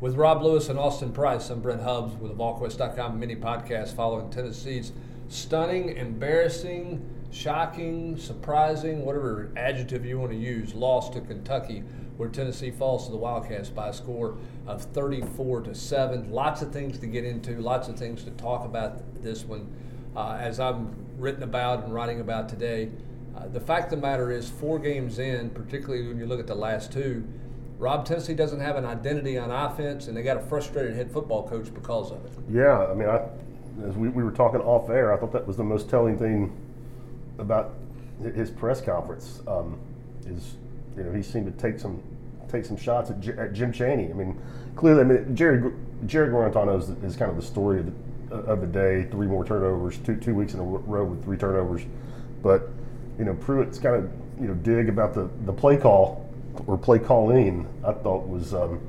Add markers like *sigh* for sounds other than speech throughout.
With Rob Lewis and Austin Price, I'm Brent Hubbs with the VolQuest.com mini podcast following Tennessee's stunning, embarrassing, shocking, surprising, whatever adjective you want to use, loss to Kentucky, where Tennessee falls to the Wildcats by a score of 34 to 7. Lots of things to get into, lots of things to talk about this one. Uh, as I'm written about and writing about today, uh, the fact of the matter is, four games in, particularly when you look at the last two, Rob Tennessee doesn't have an identity on offense, and they got a frustrated head football coach because of it. Yeah, I mean, I, as we, we were talking off air, I thought that was the most telling thing about his press conference. Um, is you know he seemed to take some take some shots at, at Jim Chaney. I mean, clearly, I mean Jerry Jerry Guarantano is, is kind of the story of the, of the day. Three more turnovers, two two weeks in a row with three turnovers, but you know Pruitt's kind of you know dig about the the play call or play Colleen, I thought was um,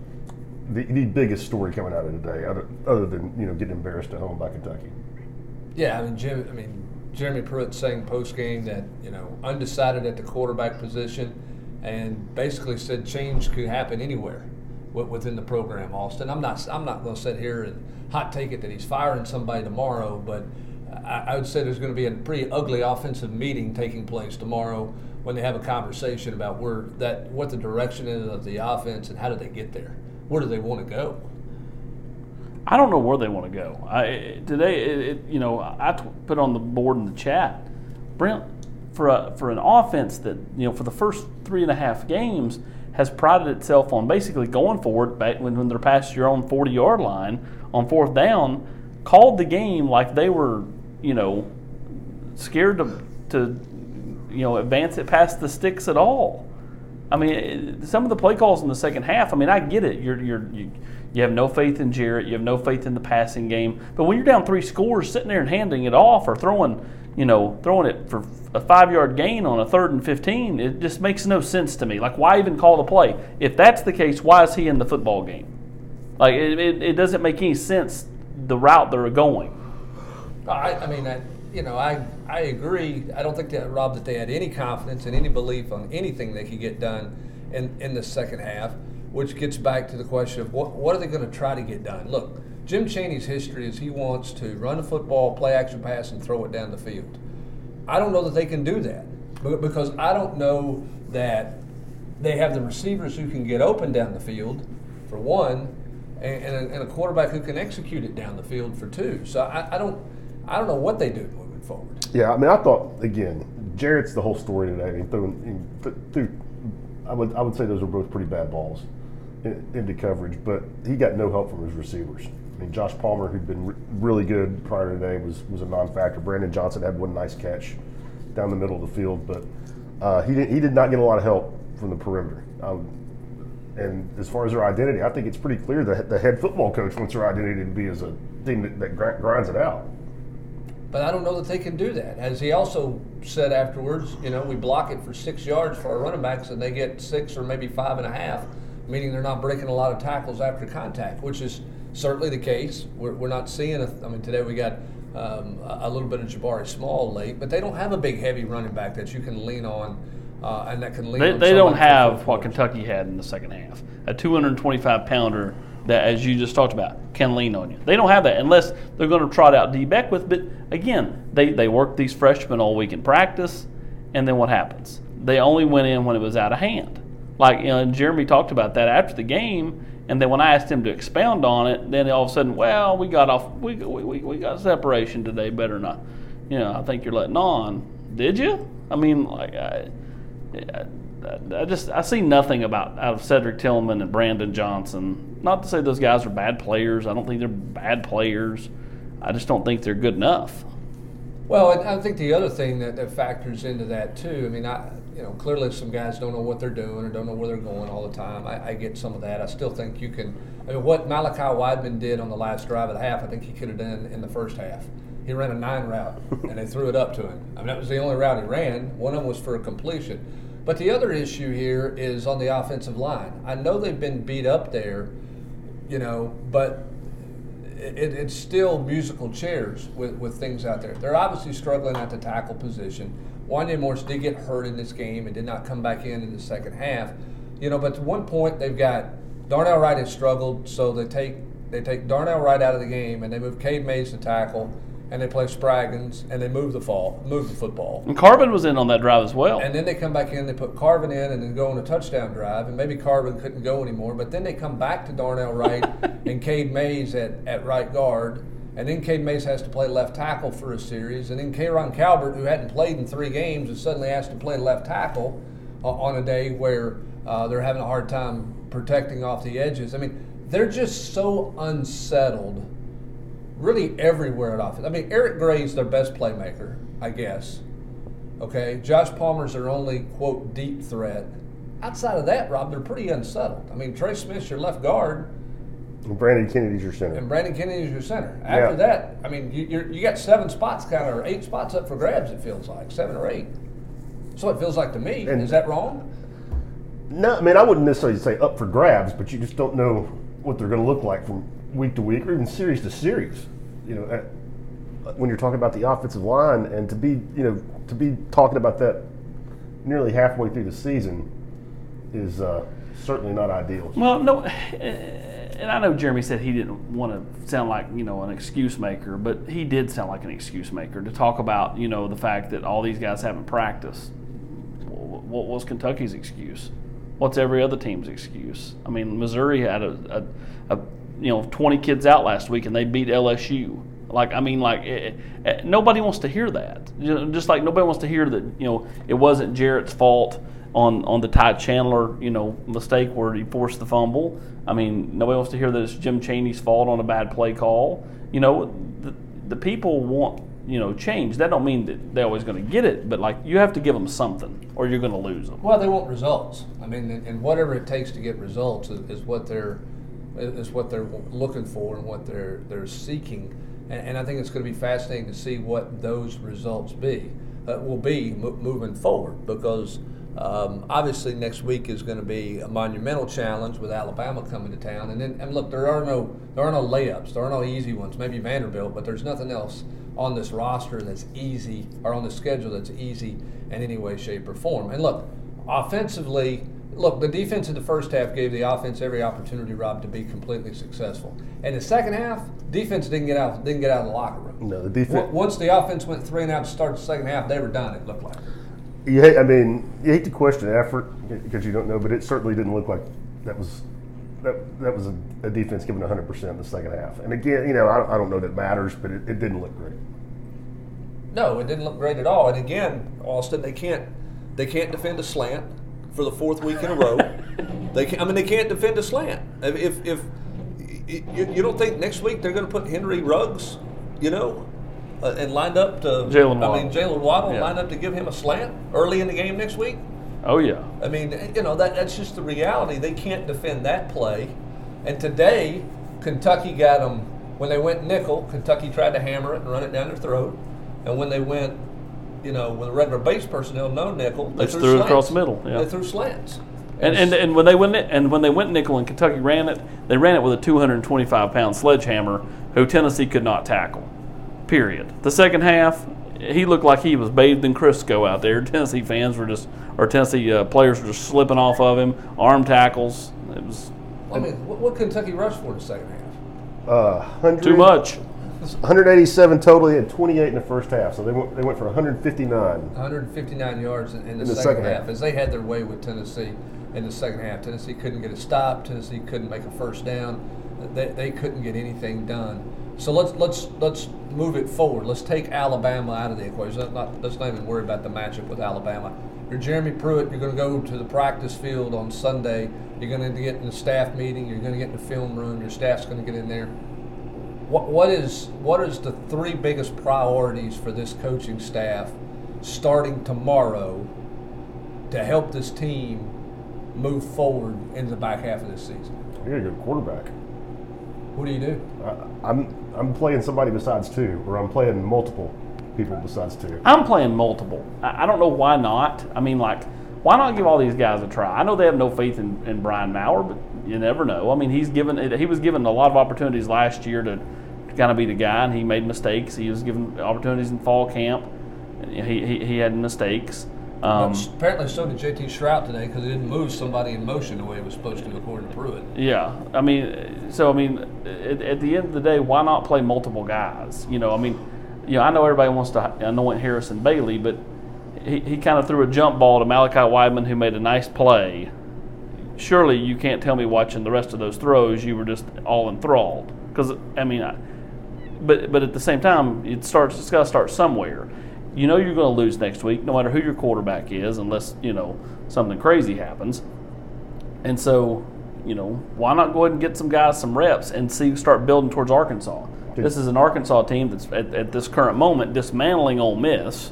the, the biggest story coming out of today, other, other than you know getting embarrassed at home by Kentucky. Yeah, I mean, Jim. I mean, Jeremy Pruitt saying post game that you know undecided at the quarterback position, and basically said change could happen anywhere within the program. Austin, I'm not. I'm not going to sit here and hot take it that he's firing somebody tomorrow, but I, I would say there's going to be a pretty ugly offensive meeting taking place tomorrow when they have a conversation about where that what the direction is of the offense and how do they get there? Where do they want to go? I don't know where they want to go. I, today, it, it, you know, I put on the board in the chat, Brent, for a, for an offense that you know for the first three and a half games has prided itself on basically going forward back when, when they're past your own 40 yard line on fourth down, called the game like they were, you know, scared to to you know advance it past the sticks at all. I mean, some of the play calls in the second half. I mean, I get it. You're you're you, you have no faith in Jarrett. You have no faith in the passing game. But when you're down three scores, sitting there and handing it off or throwing, you know, throwing it for a five yard gain on a third and 15, it just makes no sense to me. Like, why even call the play? If that's the case, why is he in the football game? Like, it, it, it doesn't make any sense the route they're going. I, I mean, you know, I I agree. I don't think that Rob that they had any confidence and any belief on anything they could get done in in the second half, which gets back to the question of what what are they going to try to get done? Look, Jim Chaney's history is he wants to run the football, play action pass, and throw it down the field. I don't know that they can do that because I don't know that they have the receivers who can get open down the field, for one, and, and, a, and a quarterback who can execute it down the field for two. So I, I don't. I don't know what they do moving forward. Yeah, I mean, I thought again, Jarrett's the whole story today. I would I would say those were both pretty bad balls in, into coverage, but he got no help from his receivers. I mean, Josh Palmer, who'd been re- really good prior to today, was was a non-factor. Brandon Johnson had one nice catch down the middle of the field, but uh, he didn't he did not get a lot of help from the perimeter. Um, and as far as their identity, I think it's pretty clear that the head football coach wants their identity to be as a team that, that grinds it out. But I don't know that they can do that. As he also said afterwards, you know, we block it for six yards for our running backs and they get six or maybe five and a half, meaning they're not breaking a lot of tackles after contact, which is certainly the case. We're, we're not seeing, a, I mean, today we got um, a little bit of Jabari Small late, but they don't have a big, heavy running back that you can lean on. Uh, and that can lean they, they don't have what Kentucky had in the second half. A 225 pounder that, as you just talked about, can lean on you. They don't have that unless they're going to trot out Dee Beckwith. But again, they, they work these freshmen all week in practice, and then what happens? They only went in when it was out of hand. Like you know, Jeremy talked about that after the game, and then when I asked him to expound on it, then all of a sudden, well, we got off, we we, we got separation today. Better not, you know. I think you're letting on. Did you? I mean, like. I, I just I see nothing about out of Cedric Tillman and Brandon Johnson. Not to say those guys are bad players. I don't think they're bad players. I just don't think they're good enough. Well, I think the other thing that, that factors into that too. I mean, I you know clearly some guys don't know what they're doing or don't know where they're going all the time. I, I get some of that. I still think you can. I mean, what Malachi Wideman did on the last drive of the half, I think he could have done in the first half. He ran a nine route and they threw it up to him. I mean, that was the only route he ran. One of them was for a completion. But the other issue here is on the offensive line. I know they've been beat up there, you know, but it, it's still musical chairs with, with things out there. They're obviously struggling at the tackle position. Wanya Morris did get hurt in this game and did not come back in in the second half. You know, but at one point they've got Darnell Wright has struggled, so they take they take Darnell Wright out of the game and they move Cade Mays to tackle, and they play Spraggins and they move the fall, move the football. And Carvin was in on that drive as well. And then they come back in, they put Carvin in, and then go on a touchdown drive. And maybe Carvin couldn't go anymore, but then they come back to Darnell Wright *laughs* and Cade Mays at, at right guard. And then Cade Mays has to play left tackle for a series. And then K'Rojhn Calbert, who hadn't played in three games, is suddenly asked to play left tackle uh, on a day where uh, they're having a hard time protecting off the edges. I mean, they're just so unsettled really everywhere at offense. I mean, Eric Gray's their best playmaker, I guess. Okay, Josh Palmer's their only quote deep threat. Outside of that, Rob, they're pretty unsettled. I mean, Trey Smith's your left guard, And Brandon Kennedy's your center. and Brandon Kennedy's your center. After Yeah. that, I mean, you, you got seven spots, kind of, or eight spots up for grabs. It feels like seven or eight. So it feels like to me. And- Is that wrong? No, I mean I wouldn't necessarily say up for grabs, but you just don't know what they're going to look like from week to week or even series to series. You know, when you're talking about the offensive line, and to be you know to be talking about that nearly halfway through the season is uh, certainly not ideal. Well, no, and I know Jeremy said he didn't want to sound like you know an excuse maker, but he did sound like an excuse maker to talk about you know the fact that all these guys haven't practiced. What was Kentucky's excuse? What's every other team's excuse? I mean, Missouri had a, a, a you know 20 kids out last week and they beat LSU. Like I mean, like eh, eh, nobody wants to hear that. Just like nobody wants to hear that you know it wasn't Jarrett's fault on on the Ty Chandler you know mistake where he forced the fumble. I mean, nobody wants to hear that it's Jim Chaney's fault on a bad play call. You know, the, the people want you know change. That don't mean that they're always going to get it, but like you have to give them something, or you're going to lose them. Well, they want results. I mean, and, whatever it takes to get results is what they're is what they're looking for and what they're they're seeking. And, and I think it's going to be fascinating to see what those results be uh, will be mo- moving forward because. Um, obviously, next week is going to be a monumental challenge with Alabama coming to town, and then and look, there are no there are no layups, there are no easy ones. Maybe Vanderbilt, but there's nothing else on this roster that's easy or on the schedule that's easy in any way, shape, or form. And look, offensively, look, the defense in the first half gave the offense every opportunity, Rob, to be completely successful. And in the second half, defense didn't get out didn't get out of the locker room. No, the defense. Once the offense went three and out to start the second half, they were done. It looked like. You hate, I mean, you hate to question effort because you don't know, but it certainly didn't look like that was that that was a, a defense giving 100 percent in the second half. And again, you know, I, don't- I don't know that it matters, but it, it didn't look great. No, it didn't look great at all. And again, Austin, they can't they can't defend a slant for the fourth week in a row. they can, I mean, they can't defend a slant. If if, if you, don't think next week they're going to put Henry Ruggs, you know, uh, and lined up to Jaylen I mean. Jaylen Waddle Yeah. lined up to give him a slant early in the game next week. Oh yeah. I mean, you know, that, that's just the reality. They can't defend that play. And today, Kentucky got them when they went nickel. Kentucky tried to hammer it and run it down their throat. And when they went, you know, with a regular base personnel, no nickel, They just threw it slants. across the middle, yeah. They threw slants. And, and and when they went and when they went nickel and Kentucky ran it, they ran it with a 225 pound sledgehammer who Tennessee could not tackle. Period. The second half, he looked like he was bathed in Crisco out there. *laughs* Tennessee fans were just, or Tennessee uh, players were just slipping off of him, arm tackles. It was I mean, what, what Kentucky rushed for in the second half? Uh, 100, too much. 187 total. They had 28 in the first half, so they went they went for 159. 159 yards in, in the, the second, second half, half. as they had their way with Tennessee in the second half. Tennessee couldn't get a stop. Tennessee couldn't make a first down. They, they couldn't get anything done. So let's let's let's move it forward. Let's take Alabama out of the equation. Let's not, let's not even worry about the matchup with Alabama. You're Jeremy Pruitt. You're going to go to the practice field on Sunday. You're going to get in the staff meeting. You're going to get in the film room. Your staff's going to get in there what, what is what is the three biggest priorities for this coaching staff starting tomorrow to help this team move forward into the back half of this season? You got a good quarterback. What do you do? I, I'm I'm playing somebody besides two, or I'm playing multiple people besides two. I'm playing multiple. I, I don't know why not. I mean, like, why not give all these guys a try? I know they have no faith in, in Brian Maurer, but you never know. I mean, he's given he was given a lot of opportunities last year to, to kind of be the guy, and he made mistakes. He was given opportunities in fall camp. and He, he, he had mistakes. Um, But apparently, so did JT Shrout today because he didn't move somebody in motion the way he was supposed to, according to Pruitt. Yeah, I mean, so I mean, at, at the end of the day, why not play multiple guys? You know, I mean, you know, I know everybody wants to anoint Harrison Bailey, but he, he kind of threw a jump ball to Malachi Wideman, who made a nice play. Surely you can't tell me watching the rest of those throws you were just all enthralled. Because I mean, I, but but at the same time, it starts. It's got to start somewhere. You know you're going to lose next week, no matter who your quarterback is, unless you know something crazy happens. And so, you know, why not go ahead and get some guys some reps and see start building towards Arkansas? This is an Arkansas team that's at, at this current moment dismantling Ole Miss,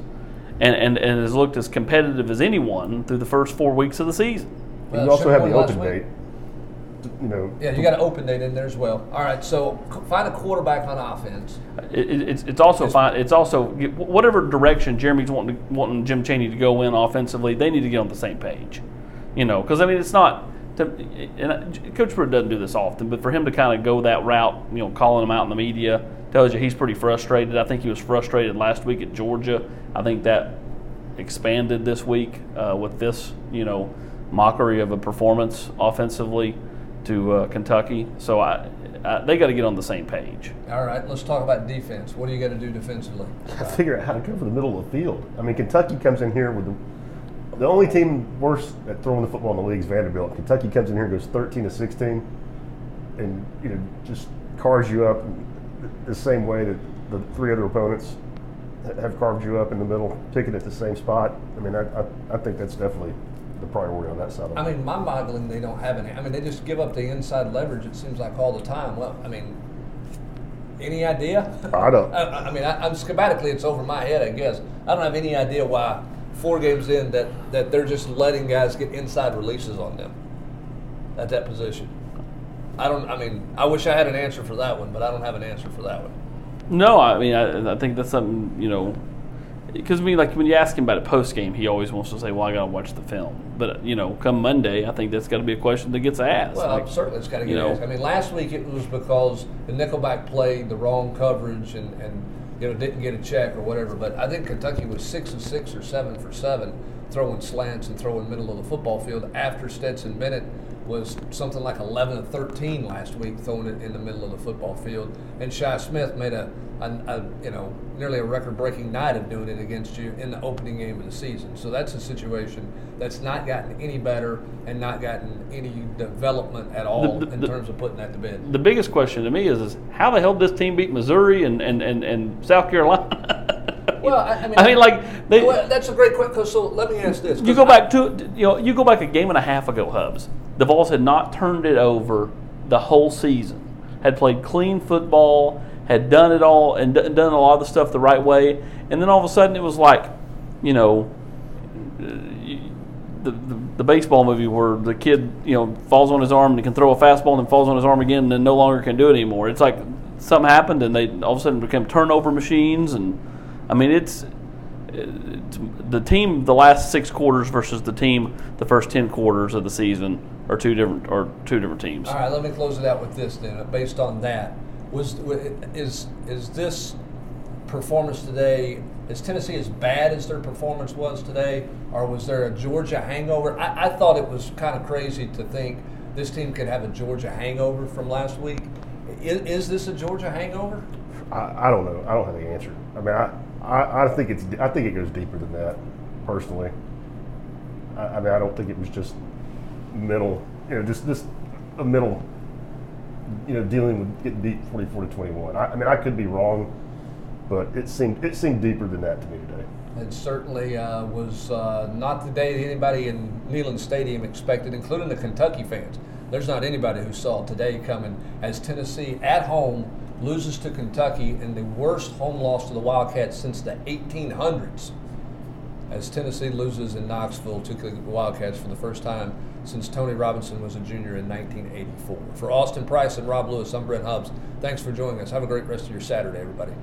and, and, and has looked as competitive as anyone through the first four weeks of the season. Well, you also should've the open week. date. You know, Yeah, you got an open date in there as well. All right, so find a quarterback on offense. It, it, it's, it's also fine. It's also whatever direction Jeremy's wanting to, wanting Jim Chaney to go in offensively. They need to get on the same page, you know. Because I mean, it's not. To, and Coach Pruitt doesn't do this often, but for him to kind of go that route, you know, calling him out in the media tells you he's pretty frustrated. I think he was frustrated last week at Georgia. I think that expanded this week uh, with this, you know, mockery of a performance offensively to uh, Kentucky. So I, I they got to get on the same page. All right, let's talk about defense. What do you got to do defensively? figure out how to cover the middle of the field. I mean, Kentucky comes in here with the the only team worse at throwing the football in the league is Vanderbilt. Kentucky comes in here and goes 13 to 16, and you know just cars you up the same way that the three other opponents have carved you up in the middle, picking at the same spot. I mean, I, I, I think that's definitely the priority on that side. Of I it. mean, mind boggling they don't have any. I mean, they just give up the inside leverage, it seems like all the time. Well, I mean, any idea? I don't. *laughs* I, I mean, I, I'm schematically, it's over my head, I guess. I don't have any idea why four games in that, that they're just letting guys get inside releases on them at that position. I don't. I mean, I wish I had an answer for that one, but I don't have an answer for that one. No, I mean, I, I think that's something, you know, because I mean, like when you ask him about it post game, he always wants to say, well, I got to watch the film. But, you know, come Monday, I think that's got to be a question that gets asked. Well, Like, certainly it's got to get you know. asked. I mean, last week it was because the Nickelback played the wrong coverage and, and you know didn't get a check or whatever. But I think Kentucky was six and six or seven for seven, throwing slants and throwing middle of the football field. After Stetson Bennett was something like 11 and 13 last week, throwing it in the middle of the football field. And Shi Smith made a, a, a you know nearly a record-breaking night of doing it against you in the opening game of the season. So that's a situation that's not gotten any better and not gotten any development at all The- the- in the- terms of putting that to bed. the biggest question to me is, is how the hell did this team beat Missouri and, and, and, and South Carolina? *laughs* Well, I, I mean, I mean, like, they, well, that's a great question. So let me ask this: you go back to you know you go back a game and a half ago, Hubbs. The Vols had not turned it over the whole season. Had played clean football, had done it all, and d- done a lot of the stuff the right way. And then all of a sudden, it was like, you know, the, the, the baseball movie where the kid you know falls on his arm and can throw a fastball and then falls on his arm again and then no longer can do it anymore. It's like something happened and they all of a sudden become turnover machines. And I mean, it's it's the team the last six quarters versus the team the first ten quarters of the season are two different are two different teams. All right, let me close it out with this then. Uh, based on that, was is is this performance today? Is Tennessee as bad as their performance was today, or was there a Georgia hangover? I, I thought it was kind of crazy to think this team could have a Georgia hangover from last week. Is, is this a Georgia hangover? I, I don't know. I don't have the answer. I mean, I, I, I think it's I think it goes deeper than that. Personally, I, I mean, I don't think it was just middle. You know, just this a middle. You know, dealing with getting beat forty-four to twenty-one. I, I mean, I could be wrong, but it seemed it seemed deeper than that to me today. It certainly uh, was uh, not the day that anybody in Neyland Stadium expected, including the Kentucky fans. There's not anybody who saw today coming as Tennessee at home loses to Kentucky in the worst home loss to the Wildcats since the 1800s. As Tennessee loses in Knoxville to the Wildcats for the first time since Tony Robinson was a junior in 1984. For Austin Price and Rob Lewis, I'm Brent Hubbs. Thanks for joining us. Have a great rest of your Saturday, everybody.